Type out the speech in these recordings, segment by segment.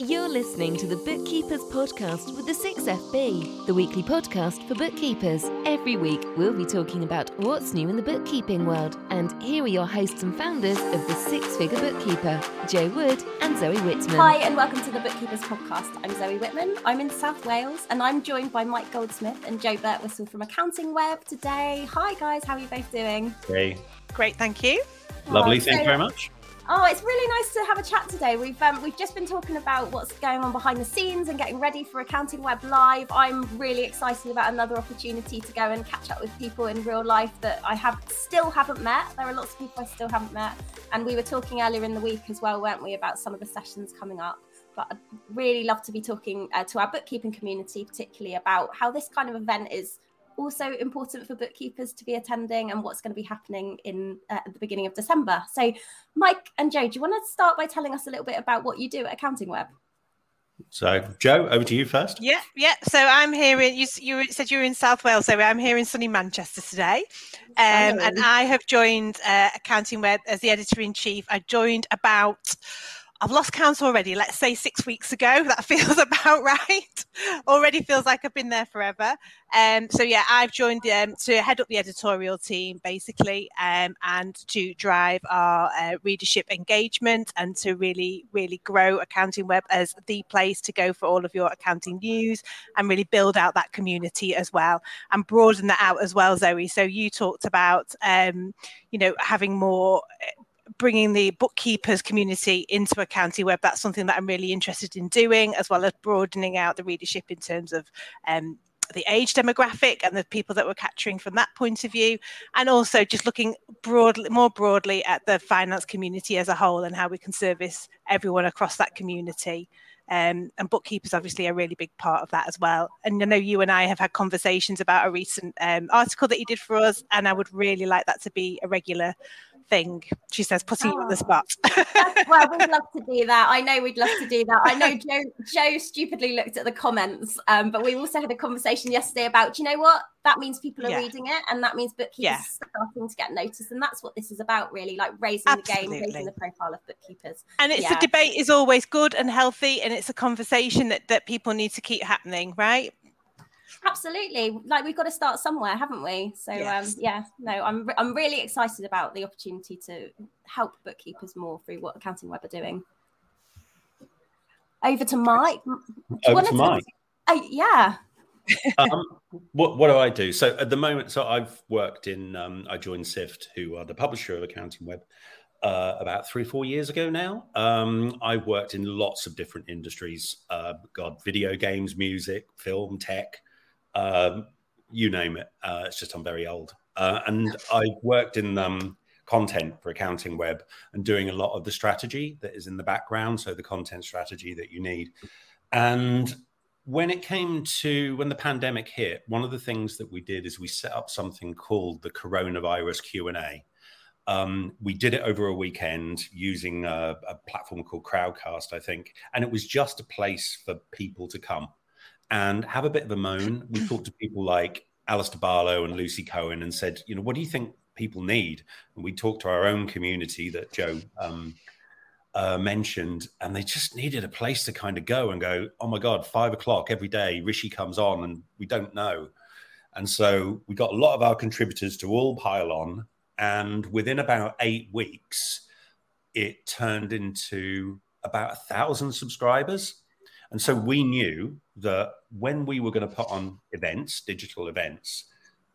You're listening to the Bookkeepers Podcast with the 6FB, the weekly podcast for bookkeepers. Every week, we'll be talking about what's new in the bookkeeping world. And here are your hosts and founders of the Six Figure Bookkeeper, Jo Wood and Zoe Whitman. Hi, and welcome to the Bookkeepers Podcast. I'm Zoe Whitman. I'm in South Wales, and I'm joined by Mike Goldsmith and Jo Birtwistle from Accounting Web today. Hi, guys. How are you both doing? Great. Great, thank you. Lovely, Oh, thank so- you very much. Oh, it's really nice to have a chat today. We've um, we've just been talking about what's going on behind the scenes and getting ready for Accounting Web Live. I'm really excited about another opportunity to go and catch up with people in real life that I have still haven't met. There are lots of people I still haven't met, and we were talking earlier in the week as well, weren't we, about some of the sessions coming up. But I'd really love to be talking uh, to our bookkeeping community, particularly about how this kind of event is also important for bookkeepers to be attending and what's going to be happening in uh, at the beginning of December. So, Mike and Jo, do you want to start by telling us a little bit about what you do at Accounting Web? So, Jo, over to you first. Yeah, yeah. So I'm here in you. You said you were in South Wales, so I'm here in sunny Manchester today, um, and I have joined uh, Accounting Web as the editor in chief. I joined about. I've lost count already. Let's say six weeks ago. That feels about right. already feels like I've been there forever. Um, so yeah, I've joined um, to head up the editorial team basically, um, and to drive our uh, readership engagement and to really, really grow Accounting Web as the place to go for all of your accounting news and really build out that community as well and broaden that out as well, Zoe. So you talked about, um, you know, having more. Bringing the bookkeepers community into Accounting Web, that's something that I'm really interested in doing, as well as broadening out the readership in terms of um, the age demographic and the people that we're capturing from that point of view, and also just looking broadly, more broadly at the finance community as a whole and how we can service everyone across that community. Um, and bookkeepers obviously a really big part of that as well. And I know you and I have had conversations about a recent um, article that you did for us, and I would really like that to be a regular thing. She says, putting you on the Oh. spot. well, we'd love to do that. I know we'd love to do that. I know Jo Jo stupidly looked at the comments, um, but we also had a conversation yesterday about, you know what? That means people are Yeah. reading it, and that means bookkeepers Yeah. starting to get noticed, and that's what this is about, really, like raising the game, Absolutely. raising the profile of bookkeepers. and it's Yeah. the debate is always good and healthy, and it's a conversation that, that people need to keep happening, right? Absolutely. Like we've got to start somewhere, haven't we? So Yes. um yeah, no, I'm re- I'm really excited about the opportunity to help bookkeepers more through what Accounting Web are doing. Over to Mike. Over wanna Mike. us- Oh, yeah. um, what, what do I do? So, at the moment, so I've worked in, um, I joined SIFT, who are the publisher of Accounting Web, uh, about three, four years ago now. Um, I've worked in lots of different industries uh, God, video games, music, film, tech, um, you name it. Uh, it's just I'm very old. Uh, and I've worked in um, content for Accounting Web and doing a lot of the strategy that is in the background. So, the content strategy that you need. And when it came to when the pandemic hit, one of the things that we did is we set up something called the coronavirus Q and A. Um, we did it over a weekend using a, a platform called Crowdcast, I think, and it was just a place for people to come and have a bit of a moan. We talked to people like Alistair Barlow and Lucy Cohen and said, you know, what do you think people need? And we talked to our own community that Jo um, uh, mentioned, and they just needed a place to kind of go and go, oh my God, five o'clock every day, Rishi comes on and we don't know. And so we got a lot of our contributors to all pile on. And within about eight weeks, it turned into about a thousand subscribers. And so we knew that when we were going to put on events, digital events,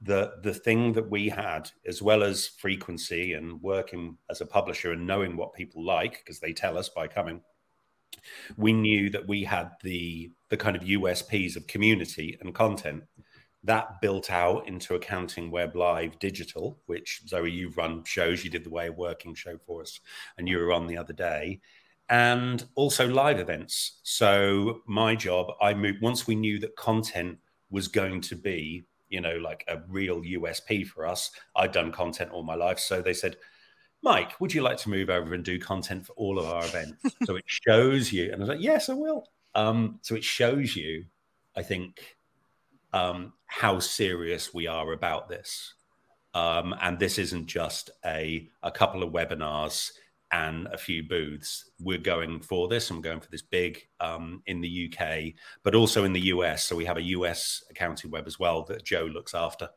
the the thing that we had, as well as frequency and working as a publisher and knowing what people like, because they tell us by coming, we knew that we had the the kind of USPs of community and content. That built out into accounting web live digital which zoe you've run shows. You did the way of working show for us and you were on the other day and also live events. So my job i moved once we knew that content was going to be you know like a real usp for us i'd done content all my life. So they said mike would you like to move over and do content for all of our events? So it shows you and i was like yes i will. Um, so it shows you i think um, how serious we are about this. Um, and this isn't just a, a couple of webinars and a few booths. We're going for this. I'm going for this big um, in the UK, but also in the US. So we have a US accounting web as well that Jo looks after.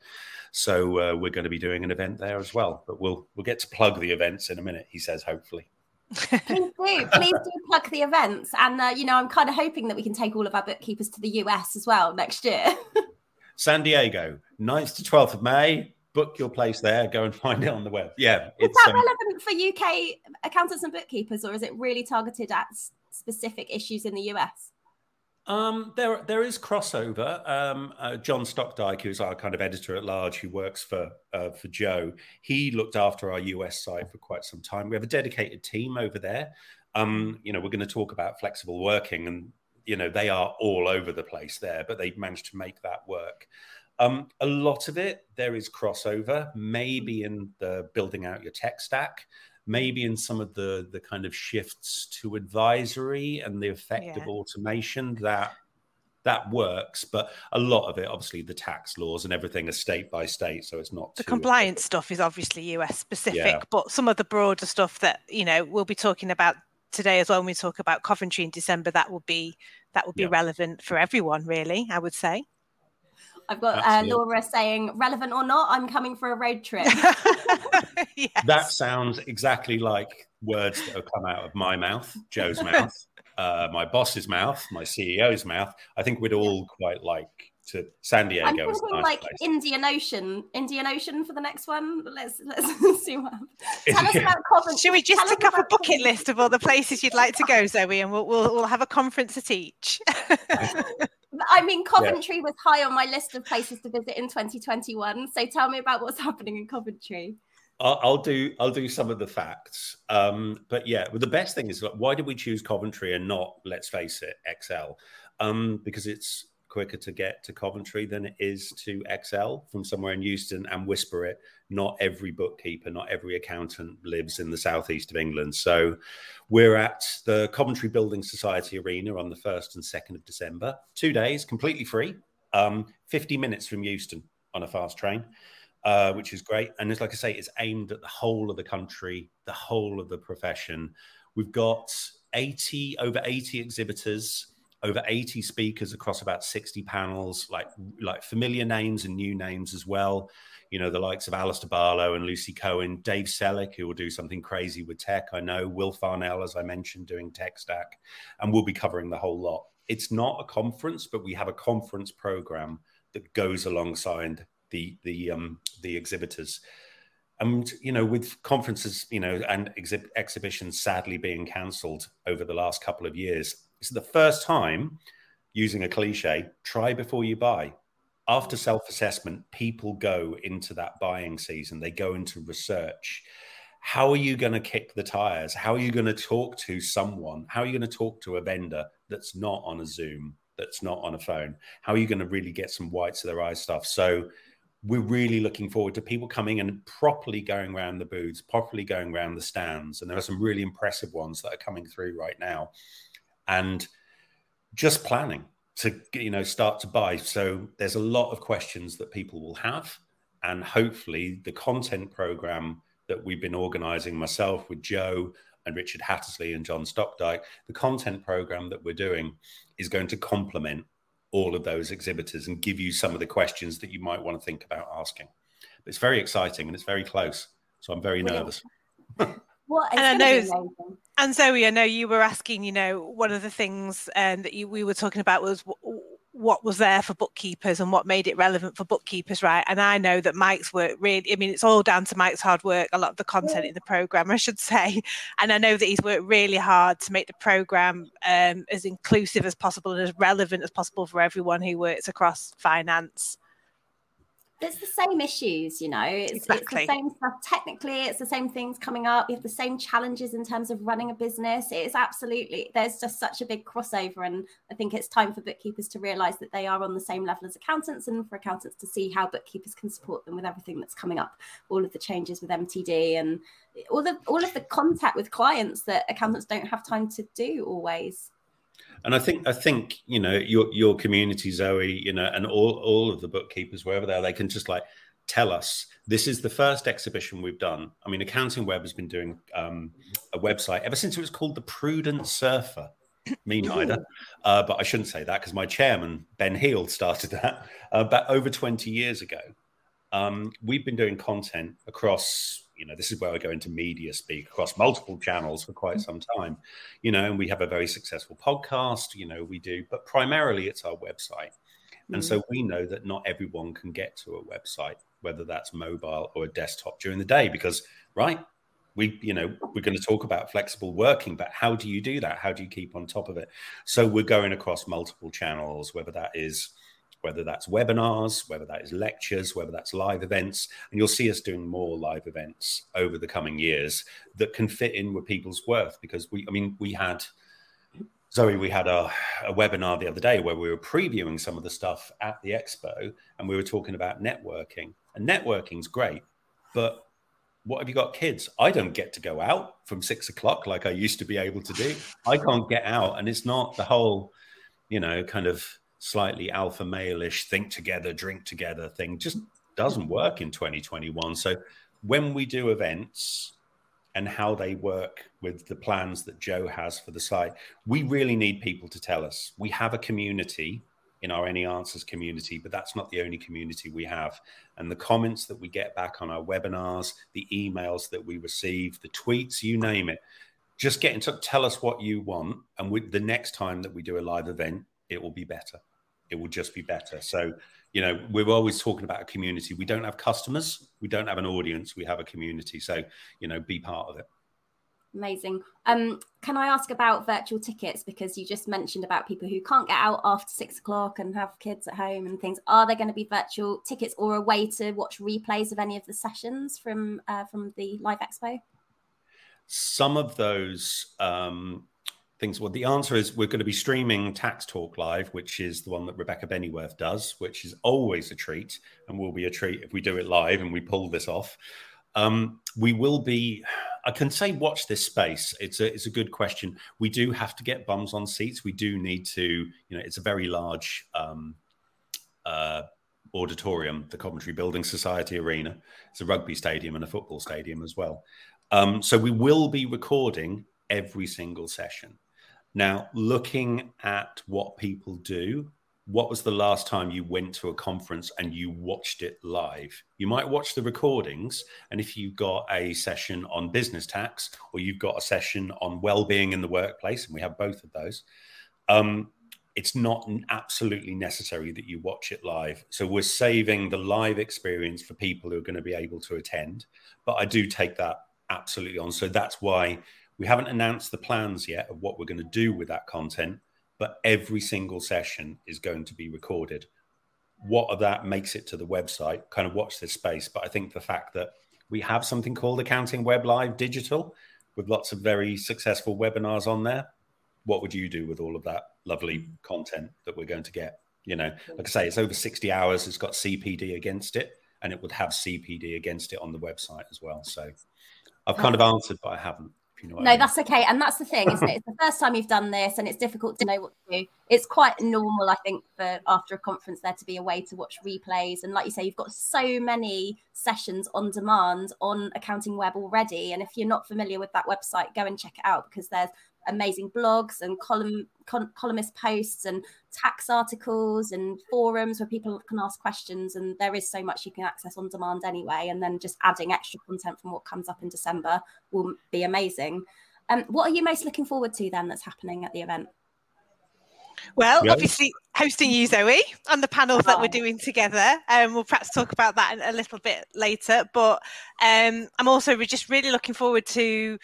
So uh, we're going to be doing an event there as well. But we'll we'll get to plug the events in a minute. He says, hopefully. please do, please do plug the events, and uh, you know I'm kind of hoping that we can take all of our bookkeepers to the US as well next year. San Diego, 9th to 12th of May. Book your place there. Go and find it on the web. Yeah. Is that um, relevant for UK accountants and bookkeepers, or is it really targeted at specific issues in the US? Um, there, there is crossover. Um, uh, John Stokdyke, who's our kind of editor at large, who works for uh, for Jo, he looked after our US site for quite some time. We have a dedicated team over there. Um, you know, we're going to talk about flexible working, and you know, they are all over the place there, but they've managed to make that work. Um, a lot of it, there is crossover, maybe in the building out your tech stack, maybe in some of the the kind of shifts to advisory and the effect yeah. of automation that that works but a lot of it obviously the tax laws and everything are state by state so it's not the compliance stuff is obviously us specific yeah. but some of the broader stuff that you know we'll be talking about today as well when we talk about coventry in december that will be that will be yeah. relevant for everyone really i would say I've got uh, Laura saying, relevant or not, I'm coming for a road trip. yes. That sounds exactly like words that have come out of my mouth, Jo's mouth, uh, my boss's mouth, my CEO's mouth. I think we'd all quite like to San Diego. I'm thinking nice like place. Indian Ocean, Indian Ocean for the next one. Let's let's see what happens. Tell us about Coventry. Should we just tick off a bucket list of all the places you'd like to go, Zoe, and we'll we'll, we'll have a conference at each. I mean, Coventry yeah. was high on my list of places to visit in 2021. So tell me about what's happening in Coventry. I'll, I'll do. I'll do some of the facts. Um, but yeah, well, the best thing is like, why did we choose Coventry and not, let's face it, ExCeL? Um, because it's quicker to get to Coventry than it is to ExCeL from somewhere in Euston and whisper it. Not every bookkeeper, not every accountant lives in the southeast of England. So we're at the Coventry Building Society Arena on the 1st and 2nd of December. Two days, completely free, um, 50 minutes from Euston on a fast train. Uh, which is great. And it's like I say, it's aimed at the whole of the country, the whole of the profession. We've got 80 over 80 exhibitors over 80 speakers across about 60 panels, like like familiar names and new names as well. You know, the likes of Alistair Barlow and Lucy Cohen, Dave Selleck, who will do something crazy with tech. I know Will Farnell, as I mentioned, doing tech stack, and we'll be covering the whole lot. It's not a conference, but we have a conference program that goes alongside the the um, the exhibitors. And you know, with conferences, you know, and exhi- exhibitions sadly being cancelled over the last couple of years, it's the first time, using a cliche, try before you buy. After self assessment, people go into that buying season, they go into research. How are you going to kick the tires? How are you going to talk to someone? How are you going to talk to a vendor that's not on a Zoom, that's not on a phone? How are you going to really get some whites of their eyes stuff? So, we're really looking forward to people coming and properly going around the booths, properly going around the stands. And there are some really impressive ones that are coming through right now and just planning to you know start to buy. So there's a lot of questions that people will have and hopefully the content program that we've been organizing myself with jo and richard hattersley and john stokdyke the content program that we're doing is going to complement all of those exhibitors and give you some of the questions that you might want to think about asking. But it's very exciting and it's very close so i'm very nervous What and I know, and Zoe, I know you were asking. You know, one of the things um, that you, we were talking about was w- what was there for bookkeepers and what made it relevant for bookkeepers, right? And I know that Mike's work really. I mean, it's all down to Mike's hard work. A lot of the content in the program, I should say, and I know that he's worked really hard to make the program um, as inclusive as possible and as relevant as possible for everyone who works across finance it's the same issues, you know. It's, exactly. it's the same stuff. Technically, it's the same things coming up. You have the same challenges in terms of running a business. It's absolutely there's just such a big crossover, and I think it's time for bookkeepers to realise that they are on the same level as accountants, and for accountants to see how bookkeepers can support them with everything that's coming up, all of the changes with MTD, and all the all of the contact with clients that accountants don't have time to do always. And I think I think you know your your community, Zoe, you know, and all all of the bookkeepers wherever they are, they can just like tell us. This is the first exhibition we've done. I mean, Accounting Web has been doing um, a website ever since it was called the Prudent Surfer. Me neither, uh, but I shouldn't say that because my chairman Ben Heald started that uh, about over 20 years ago. Um, we've been doing content across you know this is where i go into media speak across multiple channels for quite some time you know and we have a very successful podcast you know we do but primarily it's our website. And so mm. we know that not everyone can get to a website whether that's mobile or a desktop during the day because right we you know we're going to talk about flexible working but how do you do that? How do you keep on top of it? So we're going across multiple channels whether that is whether that's webinars, whether that is lectures, whether that's live events. And you'll see us doing more live events over the coming years that can fit in with people's worth because we, I mean, we had. Zoe, we had a, a, webinar the other day where we were previewing some of the stuff at the expo and we were talking about networking. And networking's great, but what have you got kids? I don't get to go out from six o'clock like I used to be able to do. I can't get out. And it's not the whole, you know, kind of slightly alpha male-ish think together drink together thing just doesn't work in 2021 so when we do events and how they work with the plans that jo has for the site we really need people to tell us. We have a community in our any answers community but that's not the only community we have. And the comments that we get back on our webinars the emails that we receive the tweets you name it just get in touch tell us what you want. And with the next time that we do a live event it will be better. It will just be better. So, you know, we're always talking about a community. We don't have customers, we don't have an audience, we have a community. So, you know, be part of it. Amazing. Um, can I ask about virtual tickets? Because you just mentioned about people who can't get out after six o'clock and have kids at home and things. Are there going to be virtual tickets or a way to watch replays of any of the sessions from uh, from the live expo? Some of those um, things. Well, the answer is we're going to be streaming Tax Talk Live, which is the one that Rebecca Bennyworth does, which is always a treat and will be a treat if we do it live and we pull this off. Um, we will be. I can say watch this space. It's a it's a good question. We do have to get bums on seats. We do need to. You know, it's a very large um, uh, auditorium, the Coventry Building Society Arena. It's a rugby stadium and a football stadium as well. Um, so we will be recording every single session. Now, looking at what people do, what was the last time you went to a conference and you watched it live? You might watch the recordings, and if you've got a session on business tax or you've got a session on well-being in the workplace, and we have both of those, um, it's not absolutely necessary that you watch it live. So we're saving the live experience for people who are going to be able to attend. But I do take that absolutely on. So that's why we haven't announced the plans yet of what we're going to do with that content, but every single session is going to be recorded. What of that makes it to the website? Kind of watch this space. But I think the fact that we have something called Accounting Web Live Digital with lots of very successful webinars on there. What would you do with all of that lovely mm-hmm. content that we're going to get? You know, like I say, it's over 60 hours. It's got CPD against it, and it would have CPD against it on the website as well. So I've kind of answered, but I haven't you know no, I mean. that's okay. And that's the thing, isn't it? It's the first time you've done this, and it's difficult to know what to do. It's quite normal, I think, for after a conference there to be a way to watch replays. And like you say, you've got so many sessions on demand on Accounting Web already. And if you're not familiar with that website, go and check it out because there's amazing blogs and column con- columnist posts and tax articles and forums where people can ask questions and there is so much you can access on demand anyway and then just adding extra content from what comes up in december will be amazing um, what are you most looking forward to then that's happening at the event well, yeah. obviously, hosting you, Zoe, on the panels that we're doing together. Um, we'll perhaps talk about that a little bit later. But um, I'm also just really looking forward to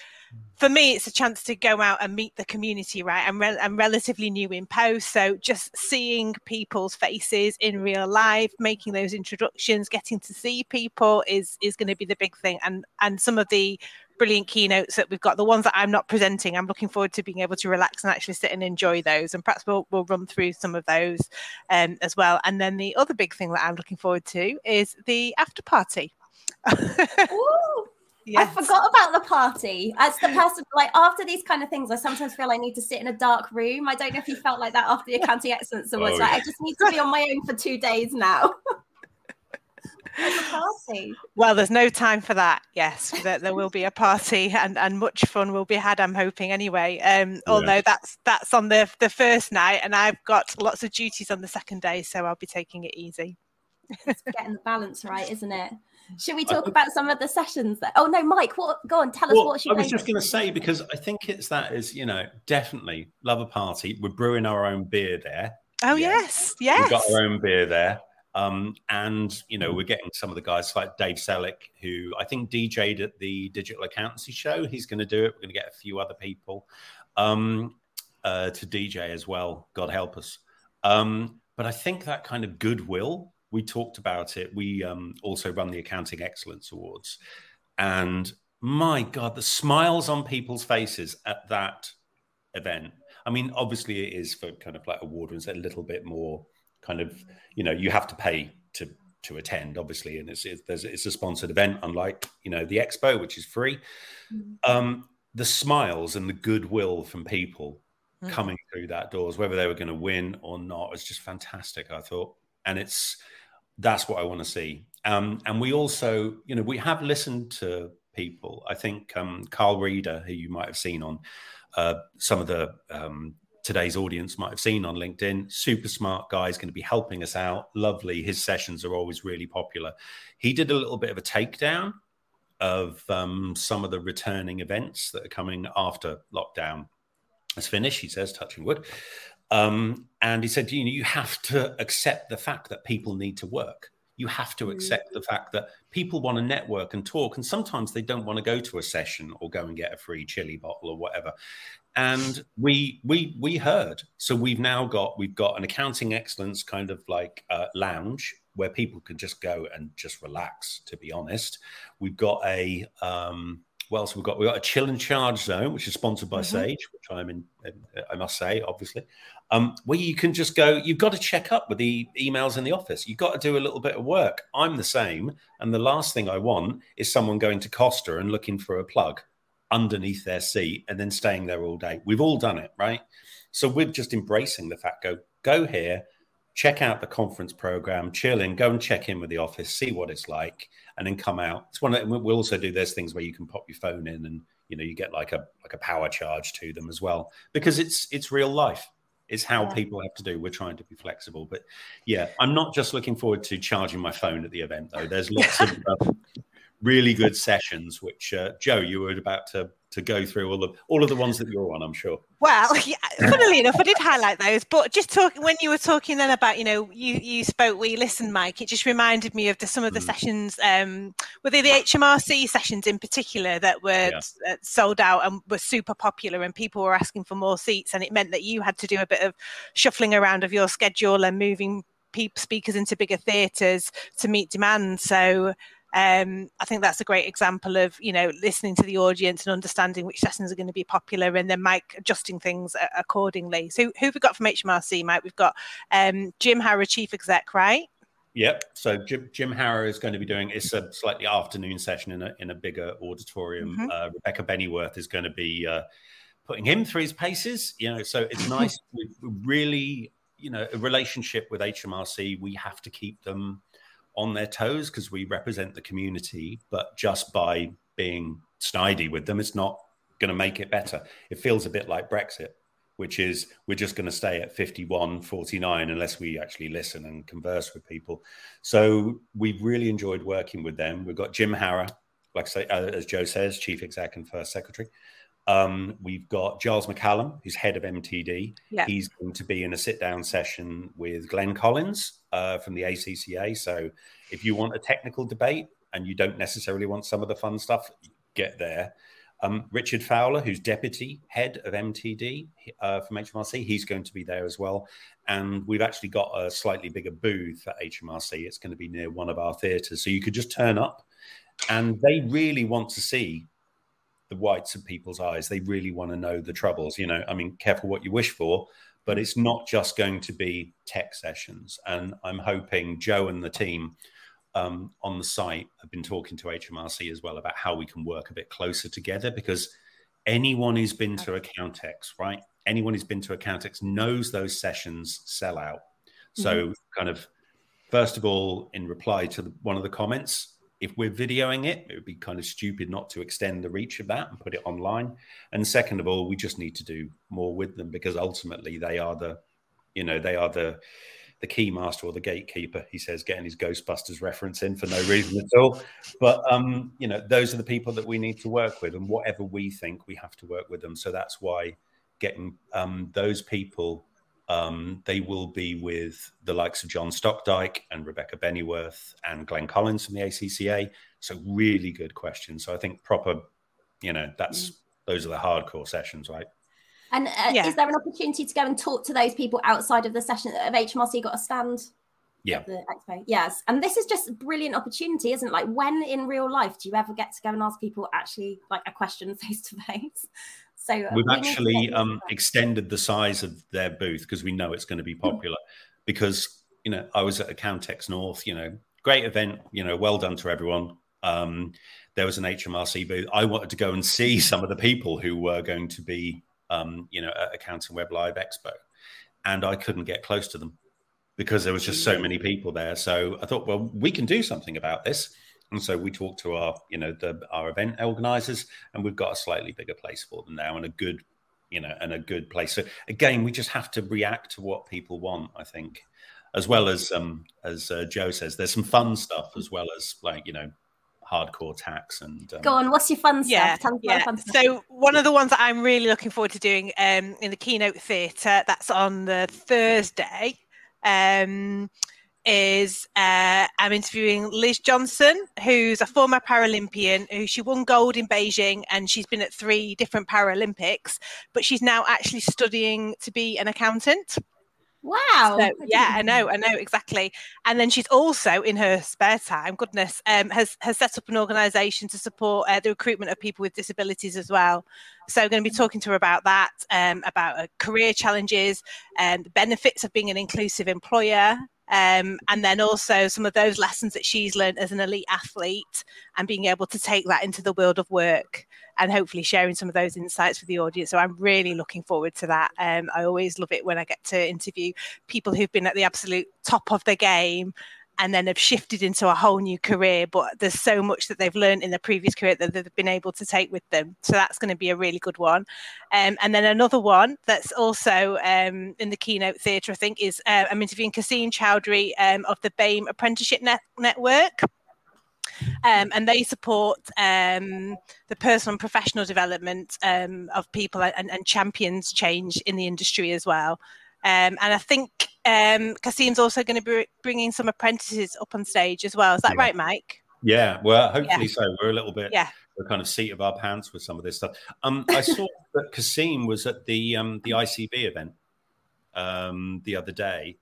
for me, it's a chance to go out and meet the community, right? I'm, re- I'm relatively new in post, so just seeing people's faces in real life, making those introductions, getting to see people is is going to be the big thing. And and some of the brilliant keynotes that we've got, the ones that I'm not presenting, I'm looking forward to being able to relax and actually sit and enjoy those. And perhaps we'll we'll run through some of those um, as well. And then the other big thing that I'm looking forward to is the after party. Yes. I forgot about the party. As the person, like after these kind of things, I sometimes feel I need to sit in a dark room. I don't know if you felt like that after the accounting excellence awards. Oh, like, yeah. I just need to be on my own for two days now. party. Well, there's no time for that. Yes, there, there, will be a party, and, and much fun will be had. I'm hoping anyway. Um, although that's that's on the the first night, and I've got lots of duties on the second day, so I'll be taking it easy. it's getting the balance right, isn't it? Should we talk about some of the sessions? That, oh no, Mike, what? Go on, tell us well, what. I was just going to say because I think it's that is you know definitely love a party. We're brewing our own beer there. Oh yes, yes. We've got our own beer there. Um, and you know, we're getting some of the guys like Dave Selleck, who I think DJ'd at the Digital Accountancy Show. He's going to do it. We're going to get a few other people um, uh, to DJ as well. God help us. Um, but I think that kind of goodwill. We talked about it. We um, also run the Accounting Excellence Awards, and my God, the smiles on people's faces at that event. I mean, obviously, it is for kind of like award winners a little bit more kind of you know you have to pay to to attend obviously and it's it's, it's a sponsored event unlike you know the expo which is free mm-hmm. um the smiles and the goodwill from people mm-hmm. coming through that doors whether they were going to win or not was just fantastic i thought and it's that's what i want to see um and we also you know we have listened to people i think um carl reader who you might have seen on uh, some of the um, today's audience might have seen on LinkedIn. Super smart guy is going to be helping us out. Lovely. His sessions are always really popular. He did a little bit of a takedown of um, some of the returning events that are coming after lockdown has finished. He says, touching wood. Um, and he said, you know, you have to accept the fact that people need to work. You have to accept mm. the fact that people want to network and talk, and sometimes they don't want to go to a session or go and get a free chili bottle or whatever and we we we heard so we've now got we've got an accounting excellence kind of like uh, lounge where people can just go and just relax to be honest we've got a um well so we've got we've got a chill and charge zone which is sponsored by mm-hmm. sage which i'm in i must say obviously um where you can just go you've got to check up with the emails in the office you've got to do a little bit of work i'm the same and the last thing i want is someone going to costa and looking for a plug underneath their seat and then staying there all day. We've all done it, right? So we're just embracing the fact go go here, check out the conference program, chill in, go and check in with the office, see what it's like, and then come out. It's one. Of, we'll also do those things where you can pop your phone in and you know you get like a like a power charge to them as well because it's it's real life. It's how yeah. people have to do. We're trying to be flexible, but yeah, I'm not just looking forward to charging my phone at the event though. There's lots of uh, really good sessions, which uh, Jo, you were about to to go through all of all of the ones that you're on, I'm sure. Well, yeah, funnily enough, I did highlight those, but just talking when you were talking then about, you know, you you spoke, we listened, Mike. It just reminded me of the, some of the mm. sessions, um, were they the HMRC sessions in particular that were yeah. Uh, sold out and were super popular, and people were asking for more seats, and it meant that you had to do a bit of shuffling around of your schedule and moving speakers into bigger theatres to meet demand. So um, I think that's a great example of you know listening to the audience and understanding which sessions are going to be popular, and then Mike adjusting things accordingly. So who have we got from HMRC, Mike? We've got um, Jim Harra, chief exec, right? Yep. So Jim, Jim Harra is going to be doing it's a slightly afternoon session in a in a bigger auditorium. Mm-hmm. Uh, Rebecca Bennyworth is going to be uh, putting him through his paces. You know, so it's nice. we really, you know, a relationship with HMRC. We have to keep them on their toes because we represent the community, but just by being snidey with them, it's not going to make it better. It feels a bit like Brexit, which is we're just going to stay at 51, 49 unless we actually listen and converse with people. So we've really enjoyed working with them. We've got Jim Harra, like I say, uh, as Jo says, chief exec and first secretary. Um, we've got Giles McCallum, who's head of MTD. Yeah. He's going to be in a sit down session with Glenn Collins uh, from the ACCA. So if you want a technical debate and you don't necessarily want some of the fun stuff, get there. Um, Richard Fowler, who's deputy head of MTD uh, from HMRC, he's going to be there as well. And we've actually got a slightly bigger booth at HMRC. It's going to be near one of our theatres. So you could just turn up and they really want to see the whites of people's eyes. They really want to know the troubles. You know, I mean, careful what you wish for, but it's not just going to be tech sessions. And I'm hoping Jo and the team um, on the site have been talking to HMRC as well about how we can work a bit closer together because anyone who's been to Accountex, right? Anyone who's been to Accountex knows those sessions sell out. So, mm-hmm. kind of first of all, in reply to the, one of the comments, if we're videoing it, it would be kind of stupid not to extend the reach of that and put it online. And second of all, we just need to do more with them because ultimately they are the, you know, they are the the key master or the gatekeeper. He says, getting his Ghostbusters reference in for no reason at all. But um, you know, those are the people that we need to work with, and whatever we think, we have to work with them. So that's why getting um, those people um, they will be with the likes of John Stokdyke and Rebecca Bennyworth and Glenn Collins from the ACCA. So really good questions. So I think proper, you know, that's mm. those are the hardcore sessions, right? And uh, yeah. is there an opportunity to go and talk to those people outside of the session of HMRC? Got a stand? Yeah. The expo. Yes. And this is just a brilliant opportunity, isn't it? Like when in real life do you ever get to go and ask people actually like a question face to face? So uh, we've we actually um, extended the size of their booth because we know it's going to be hmm. popular. because you know, I was at Accountex North. You know, great event. You know, well done to everyone. Um, there was an HMRC booth. I wanted to go and see some of the people who were going to be, um, you know, at Accounting Web Live Expo, and I couldn't get close to them because there was just so many people there. So I thought, well, we can do something about this. And so we talked to our, you know, the, our event organizers, and we've got a slightly bigger place for them now, and a good, you know, and a good place. So again, we just have to react to what people want. I think, as well as um, as uh, Jo says, there's some fun stuff as well as like you know hardcore tax and um... go on what's your fun yeah, stuff yeah. Fun stuff. so one of the ones that i'm really looking forward to doing um, in the keynote theatre that's on the thursday um, is uh, I'm interviewing Liz Johnson, who's a former Paralympian who she won gold in Beijing and she's been at three different Paralympics, but she's now actually studying to be an accountant. Wow. So, yeah, I know, I know exactly. And then she's also in her spare time, goodness, um, has has set up an organisation to support uh, the recruitment of people with disabilities as well. So, I'm going to be talking to her about that, um, about uh, career challenges and the benefits of being an inclusive employer, um, and then also some of those lessons that she's learned as an elite athlete and being able to take that into the world of work and hopefully sharing some of those insights with the audience. So I'm really looking forward to that. Um, I always love it when I get to interview people who've been at the absolute top of the game and then have shifted into a whole new career. But there's so much that they've learned in the previous career that they've been able to take with them. So that's going to be a really good one. Um, and then another one that's also um, in the keynote theatre, I think, is uh, I'm interviewing Kasim Chowdhury um, of the BAME Apprenticeship Net- Network. Um, and they support um, the personal and professional development um, of people and, and, champions change in the industry as well. Um, and I think um, Kasim's also going to be bringing some apprentices up on stage as well. Is that yeah. right, Mike? Yeah, well, hopefully yeah. so. We're a little bit, yeah, we're kind of seat of our pants with some of this stuff. Um, I saw that Kasim was at the um, the ICB event um, the other day,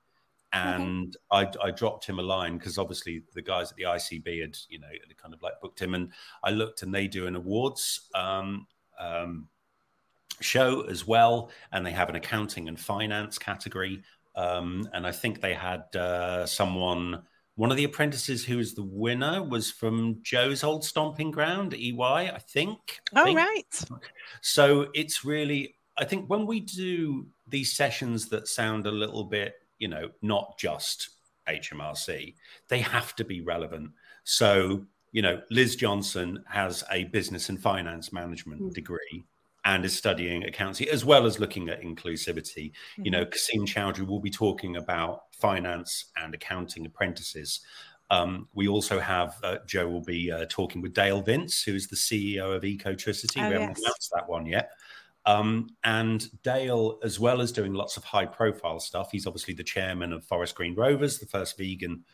and I, I, dropped him a line because obviously the guys at the ICB had, you know, had kind of like booked him, and I looked and they do an awards um, um, show as well, and they have an accounting and finance category. Um, and I think they had uh, someone, one of the apprentices who was the winner was from Jo's old stomping ground, EY, I think. I oh, think. right. So it's really, I think when we do these sessions that sound a little bit, you know, not just HMRC, they have to be relevant. So, you know, Liz Johnson has a business and finance management mm. degree and is studying accounting as well as looking at inclusivity. Mm-hmm. You know, mm-hmm. Kasim Chowdhury will be talking about finance and accounting apprentices. Um, we also have uh, Jo will be uh, talking with Dale Vince, who is the CEO of Ecotricity. Oh, we haven't yes. announced that one yet. Um, and Dale, as well as doing lots of high profile stuff, he's obviously the chairman of Forest Green Rovers, the first vegan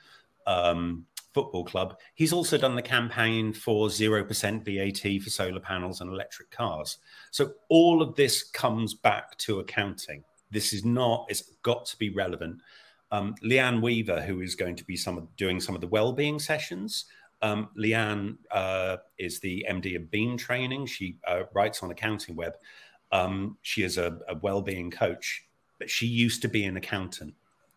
um, Football Club. He's also done the campaign for 0% VAT for solar panels and electric cars. So all of this comes back to accounting. This is not, it's got to be relevant. Um, Leanne Weaver, who is going to be some doing some of the well-being sessions. Um, Leanne uh, is the MD of Beam Training. She uh, writes on Accounting Web. Um, she is a, a well-being coach, but she used to be an accountant.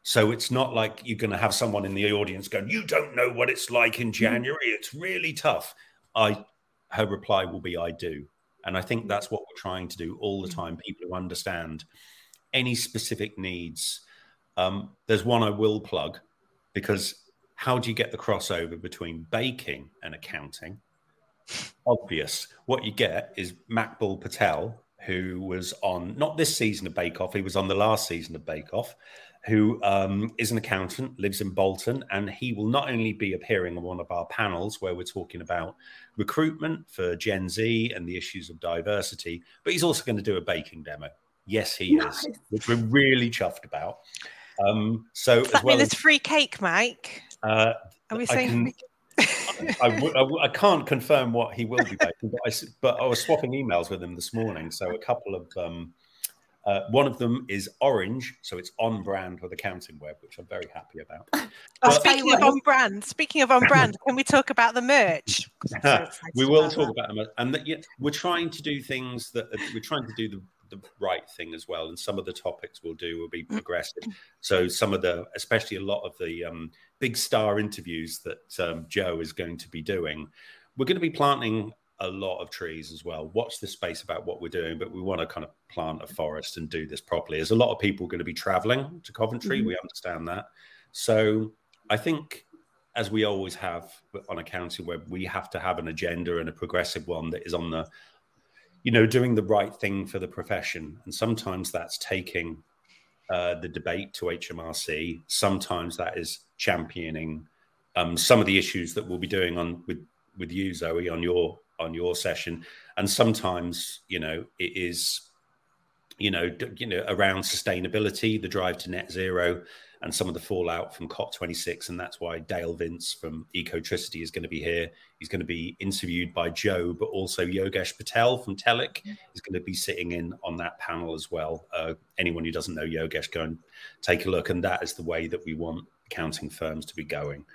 So it's not like you're going to have someone in the audience going, "You don't know what it's like in mm-hmm. January. It's really tough." I, her reply will be, "I do," and I think that's what we're trying to do all the mm-hmm. time. People who understand any specific needs. Um, there's one I will plug because how do you get the crossover between baking and accounting? Obvious. What you get is Makbul Patel, who was on not this season of Bake Off, he was on the last season of Bake Off, who um, is an accountant, lives in Bolton, and he will not only be appearing on one of our panels where we're talking about recruitment for Gen Z and the issues of diversity, but he's also going to do a baking demo. Yes, he nice. is, which we're really chuffed about. Um, so, Does that well mean there's free cake, Mike? Uh, Are we saying? I, can't confirm what he will be baking, but I, but I was swapping emails with him this morning. So a couple of um, uh, one of them is orange, so it's on brand with Accounting Web, which I'm very happy about. Oh, speaking of on brand, speaking of on brand, can we talk about the merch? So we will about talk that. about them, and that, yeah, we're trying to do things that we're trying to do the, the right thing as well. And some of the topics we'll do will be mm. progressive. So some of the, especially a lot of the um, big star interviews that um, Jo is going to be doing, we're going to be planting a lot of trees as well. Watch the space about what we're doing, but we want to kind of plant a forest and do this properly. There's a lot of people going to be traveling to Coventry. Mm-hmm. We understand that. So I think, as we always have on accounting web, we have to have an agenda and a progressive one that is on the, you know, doing the right thing for the profession. And sometimes that's taking uh, the debate to HMRC. Sometimes that is championing um, some of the issues that we'll be doing on with with you, Zoe, on your on your session and sometimes you know it is you know you know around sustainability the drive to net zero and some of the fallout from COP26. And that's why Dale Vince from Ecotricity is going to be here. He's going to be interviewed by Jo, but also Yogesh Patel from Telic is going to be sitting in on that panel as well. Uh, anyone who doesn't know Yogesh, go and take a look. And that is the way that we want accounting firms to be going.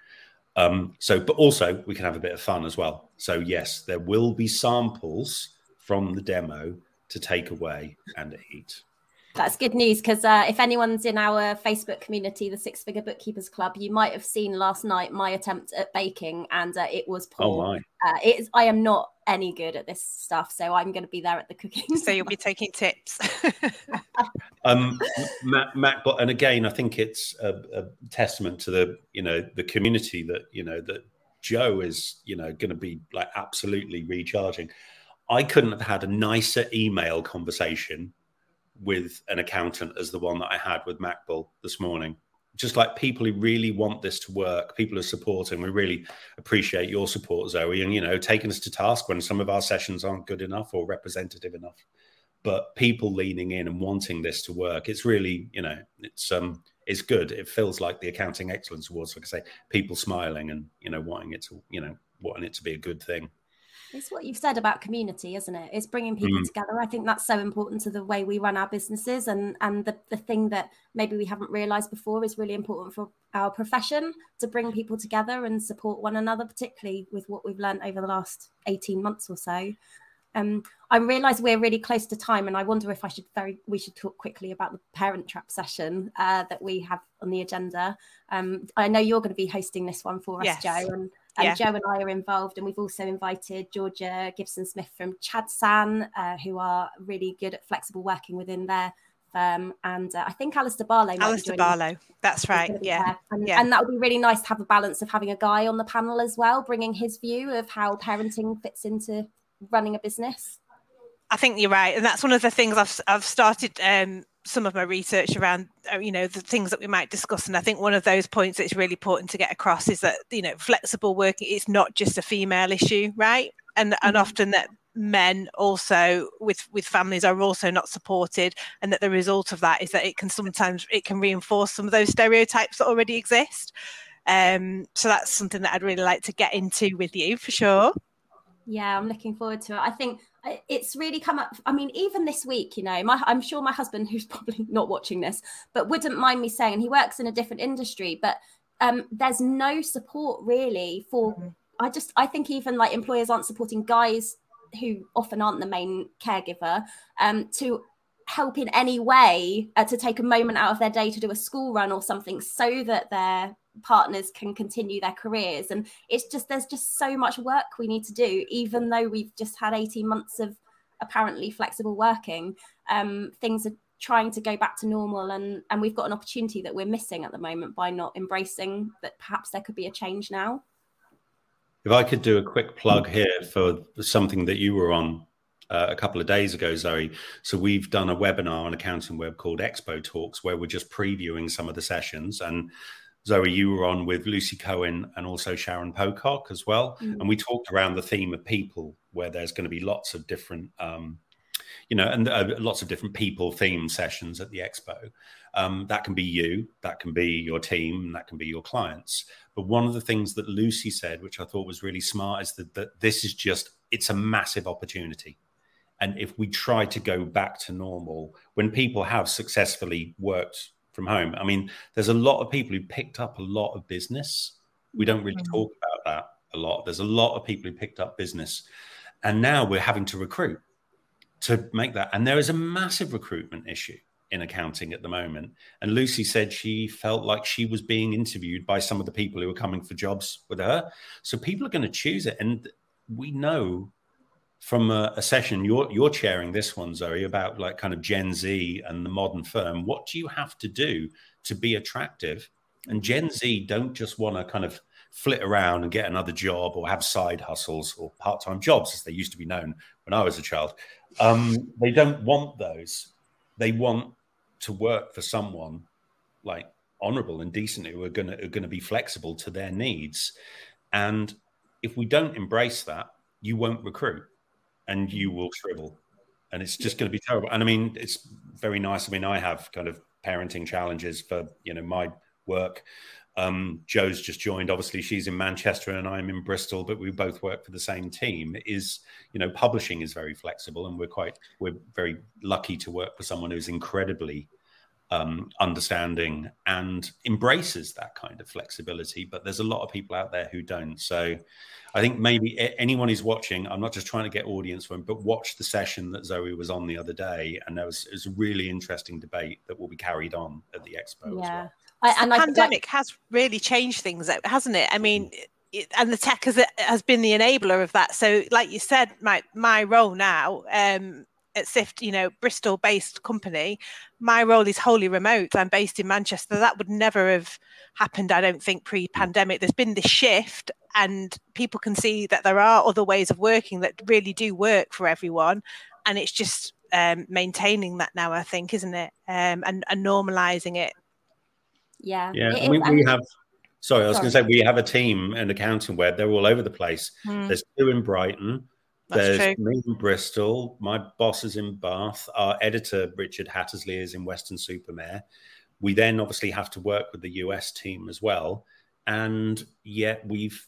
Um, so, but also we can have a bit of fun as well. So, yes, there will be samples from the demo to take away and eat. That's good news because uh, if anyone's in our Facebook community, the Six Figure Bookkeepers Club, you might have seen last night my attempt at baking, and uh, it was oh, poor. Oh my! Uh, it is. I am not any good at this stuff, so I'm going to be there at the cooking. So you'll be taking tips. um, Matt, Matt, and again, I think it's a, a testament to the you know the community that you know that Jo is you know going to be like absolutely recharging. I couldn't have had a nicer email conversation with an accountant as the one that I had with Makbul this morning. Just like people who really want this to work, people are supporting. We really appreciate your support, Zoe, and you know, taking us to task when some of our sessions aren't good enough or representative enough. But people leaning in and wanting this to work, it's really, you know, it's um, it's good. It feels like the Accounting Excellence Awards, like I say, people smiling and you know, wanting it to, you know, wanting it to be a good thing. It's what you've said about community, isn't it? It's bringing people mm. together. I think that's so important to the way we run our businesses, and and the, the thing that maybe we haven't realised before is really important for our profession to bring people together and support one another, particularly with what we've learned over the last eighteen months or so. Um, I realise we're really close to time, and I wonder if I should very we should talk quickly about the Parent Trap session uh, that we have on the agenda. Um, I know you're going to be hosting this one for us, yes. Jo, and and yeah. Jo and I are involved, and we've also invited Georgia Gibson Smith from Chadsan, uh, who are really good at flexible working within their firm, and uh, I think Alistair Barlow. Alistair Barlow, that's right. Yeah. And, yeah, and that would be really nice to have a balance of having a guy on the panel as well, bringing his view of how parenting fits into running a business. I think you're right, and that's one of the things I've I've started um, some of my research around uh, you know the things that we might discuss. And i think one of those points that's really important to get across is that you know flexible working it's not just a female issue right? And mm-hmm. and often that men also with with families are also not supported. And that the result of that is that it can sometimes it can reinforce some of those stereotypes that already exist. Um so that's something that i'd really like to get into with you for sure. Yeah i'm looking forward to it. I think it's really come up. I mean, even this week, you know, my, I'm sure my husband, who's probably not watching this, but wouldn't mind me saying he works in a different industry, but um, there's no support really for. Mm-hmm. I just, I think even like employers aren't supporting guys who often aren't the main caregiver um, to help in any way uh, to take a moment out of their day to do a school run or something so that their partners can continue their careers. And it's just there's just so much work we need to do even though we've just had 18 months of apparently flexible working. Um, things are trying to go back to normal and and we've got an opportunity that we're missing at the moment by not embracing that perhaps there could be a change now. If i could do a quick plug here for something that you were on uh, a couple of days ago zoe. So we've done a webinar on accounting web called expo talks where we're just previewing some of the sessions. And Zoe, you were on with Lucy Cohen and also Sharon Pocock as well. Mm. And we talked around the theme of people, where there's going to be lots of different um, you know, and uh, lots of different people theme sessions at the expo. Um, that can be you, that can be your team, that can be your clients. But one of the things that Lucy said, which I thought was really smart, is that, that this is just, it's a massive opportunity. And if we try to go back to normal, when people have successfully worked from home, I mean, there's a lot of people who picked up a lot of business. We don't really mm-hmm. talk about that a lot. There's a lot of people who picked up business. And now we're having to recruit to make that. And there is a massive recruitment issue in accounting at the moment. And Lucy said she felt like she was being interviewed by some of the people who were coming for jobs with her. So people are going to choose it. And we know from a, a, session you're you're chairing this one, Zoe, about like kind of Gen Z and the modern firm. What do you have to do to be attractive? And Gen Z don't just want to kind of flit around and get another job or have side hustles or part-time jobs as they used to be known when I was a child. Um, they don't want those. They want to work for someone like honorable and decent who are going to are going to be flexible to their needs. And if we don't embrace that, you won't recruit, and you will shrivel, and it's just going to be terrible. And I mean, it's very nice. I mean, I have kind of parenting challenges for you know my work um, Jo's just joined. Obviously, she's in Manchester and I'm in Bristol, but we both work for the same team. Is you know, publishing is very flexible, and we're quite we're very lucky to work for someone who's incredibly um, understanding and embraces that kind of flexibility. But there's a lot of people out there who don't. So I think maybe anyone who's watching, I'm not just trying to get audience for him, but watch the session that Zoe was on the other day, and there was, it was a really interesting debate that will be carried on at the expo. Yeah. Well. I, and the pandemic like, has really changed things, hasn't it? I mean, mm. it, and the tech has has been the enabler of that. So, like you said, my my role now um, at Sift, you know, Bristol-based company, my role is wholly remote. I'm based in Manchester. That would never have happened, I don't think, pre-pandemic. There's been this shift, and people can see that there are other ways of working that really do work for everyone, and it's just um, maintaining that now. I think, isn't it, um, and, and normalizing it yeah. Yeah. We, we, have, sorry, I was going to say, we have a team in accounting web. They're all over the place. Mm. There's two in Brighton. That's There's true. me in Bristol. My boss is in Bath. Our editor, Richard Hattersley, is in Weston-super-Mare. We then obviously have to work with the US team as well. And yet we've,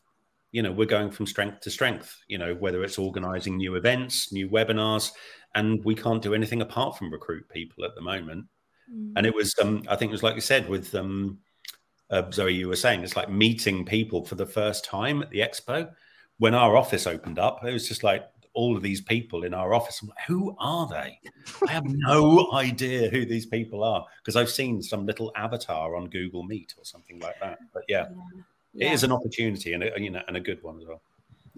you know, we're going from strength to strength, you know, whether it's organizing new events, new webinars, and we can't do anything apart from recruit people at the moment. Mm. And it was, um, I think it was like you said with um, uh, Zoe, you were saying it's like meeting people for the first time at the expo. When our office opened up, it was just like all of these people in our office. Like, who are they? I have no idea who these people are because I've seen some little avatar on Google Meet or something like that. But yeah, yeah. yeah. it is an opportunity and a, you know and a good one as well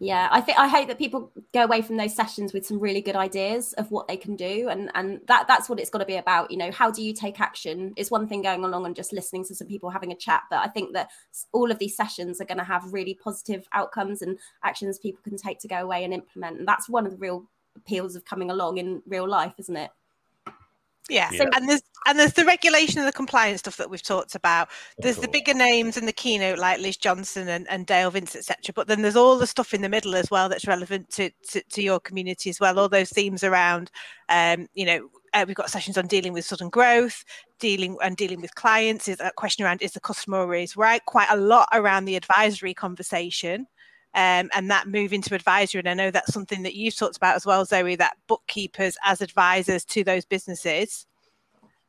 yeah i think i hope that people go away from those sessions with some really good ideas of what they can do and and that that's what it's got to be about you know how do you take action is one thing going along and just listening to some people having a chat but i think that all of these sessions are going to have really positive outcomes and actions people can take to go away and implement and that's one of the real appeals of coming along in real life isn't it yeah. yeah. and there's and there's the regulation and the compliance stuff that we've talked about. There's the bigger names in the keynote like Liz Johnson and, and Dale Vince, etc. But then there's all the stuff in the middle as well that's relevant to, to, to your community as well. All those themes around, um, you know, uh, we've got sessions on dealing with sudden growth, dealing and dealing with clients. Is a question around is the customer always right? Quite a lot around the advisory conversation um, and that move into advisory. And I know that's something that you've talked about as well, Zoe, that bookkeepers as advisors to those businesses.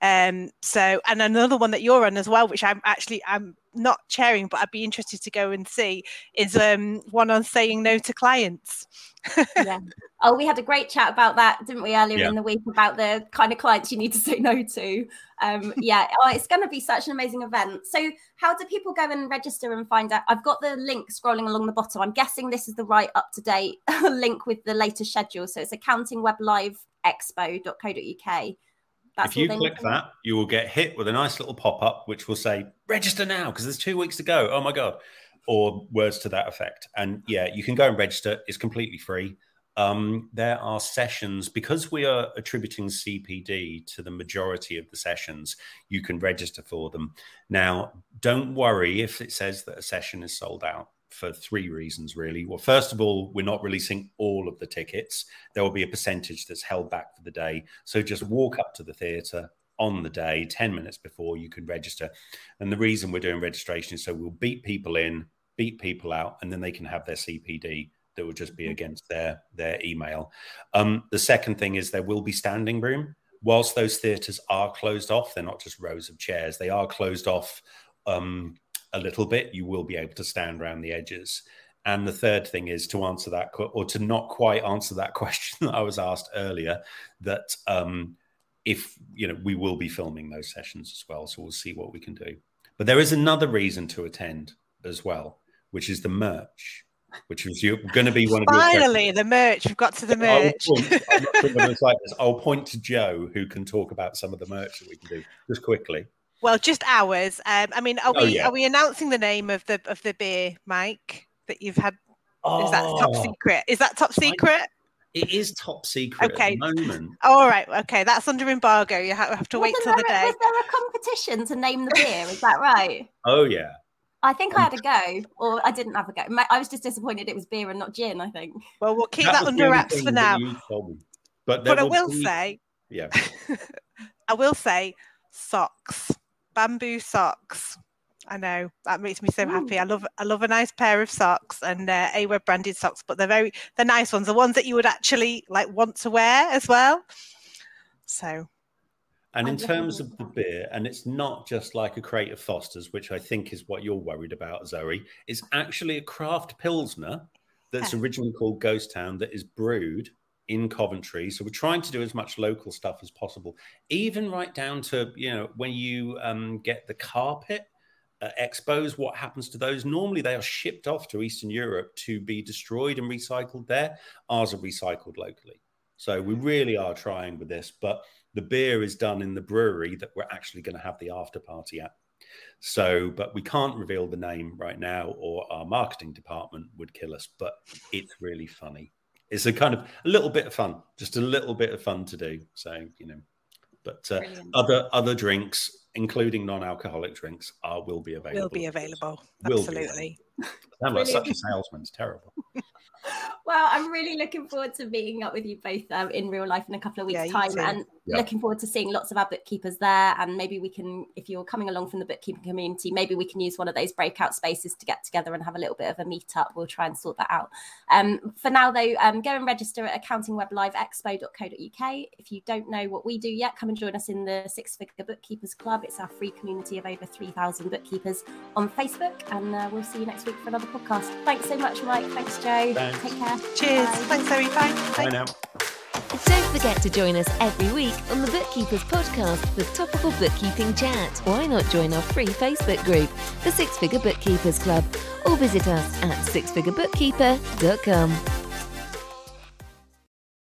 Um, so, and another one that you're on as well, which I'm actually I'm not chairing, but I'd be interested to go and see, is um, one on saying no to clients. yeah. Oh, we had a great chat about that, didn't we, earlier yeah. in the week about the kind of clients you need to say no to. Um, yeah, oh, it's going to be such an amazing event. So, how do people go and register and find out? I've got the link scrolling along the bottom. I'm guessing this is the right up to date link with the latest schedule. So, it's accountingwebliveexpo.co.uk That's if you click need that, you will get hit with a nice little pop up which will say register now because there's two weeks to go. Oh my God. Or words to that effect. And yeah, you can go and register. It's completely free. Um, there are sessions because we are attributing CPD to the majority of the sessions, you can register for them. Now, don't worry if it says that a session is sold out for three reasons, really. Well, first of all, we're not releasing all of the tickets. There will be a percentage that's held back for the day. So just walk up to the theatre on the day, 10 minutes before you can register. And the reason we're doing registration is so we'll beat people in, beat people out, and then they can have their CPD that will just be against their their email. Um, the second thing is there will be standing room. Whilst those theatres are closed off, they're not just rows of chairs. They are closed off um, a little bit. You will be able to stand around the edges. And the third thing is to answer that, or to not quite answer that question that I was asked earlier, that um, if you know we will be filming those sessions as well, so we'll see what we can do. But there is another reason to attend as well, which is the merch, which is going to be one of. Finally, the merch. We've got to the I'll merch. point- I'm not sure like this. I'll point to Jo, who can talk about some of the merch that we can do just quickly. Well, just ours. Um, I mean, are Oh, we yeah. are we announcing the name of the of the beer, Mike, that you've had? Is that top Oh, secret? Is that top secret? It is top secret Okay. at the moment. All right. Okay, that's under embargo. You have to wait Wasn't till the there, day. Was there a competition to name the beer? Is that right? Oh yeah. I think I had a go, or I didn't have a go. I was just disappointed it was beer and not gin. I think. Well, we'll keep that, was the under wraps for now. you told me. But, But I will be- say, yeah. I will say, socks, bamboo socks. I know that makes me so happy. I love I love a nice pair of socks and uh, AWeb branded socks, but they're very they're nice ones, the ones that you would actually like want to wear as well. So And in terms of the beer, and it's not just like a crate of Foster's, which I think is what you're worried about, Zoe. It's actually a craft pilsner that's originally called Ghost Town that is brewed in Coventry. So we're trying to do as much local stuff as possible, even right down to you know when you um, get the carpet. Uh, expos, what happens to those? Normally, they are shipped off to Eastern Europe to be destroyed and recycled there. Ours are recycled locally. So we really are trying with this, but the beer is done in the brewery that we're actually going to have the after party at. So, but we can't reveal the name right now, or our marketing department would kill us. But it's really funny. It's a kind of a little bit of fun, just a little bit of fun to do. So, you know, but uh, other other drinks, including non-alcoholic drinks, are will be available. will be available. Will be Absolutely. I'm like such a salesman's terrible. Well, I'm really looking forward to meeting up with you both um, in real life in a couple of weeks' Yeah, time, too. and Yeah. looking forward to seeing lots of our bookkeepers there. And maybe we can, if you're coming along from the bookkeeping community, maybe we can use one of those breakout spaces to get together and have a little bit of a meet up. We'll try and sort that out. Um, for now, though, um, go and register at accountingwebliveexpo.co.uk. If you don't know what we do yet, come and join us in the Six Figure Bookkeepers Club. It's our free community of over 3,000 bookkeepers on Facebook, and uh, we'll see you next week for another podcast. Thanks so much, Mike. Thanks, Jo. Thanks. Take care. Cheers. Bye. Thanks, Zoe. Bye. Bye Bye. now. Don't forget to join us every week on the Bookkeepers Podcast for topical bookkeeping chat. Why not join our free Facebook group, the Six Figure Bookkeepers Club, or visit us at sixfigurebookkeeper.com.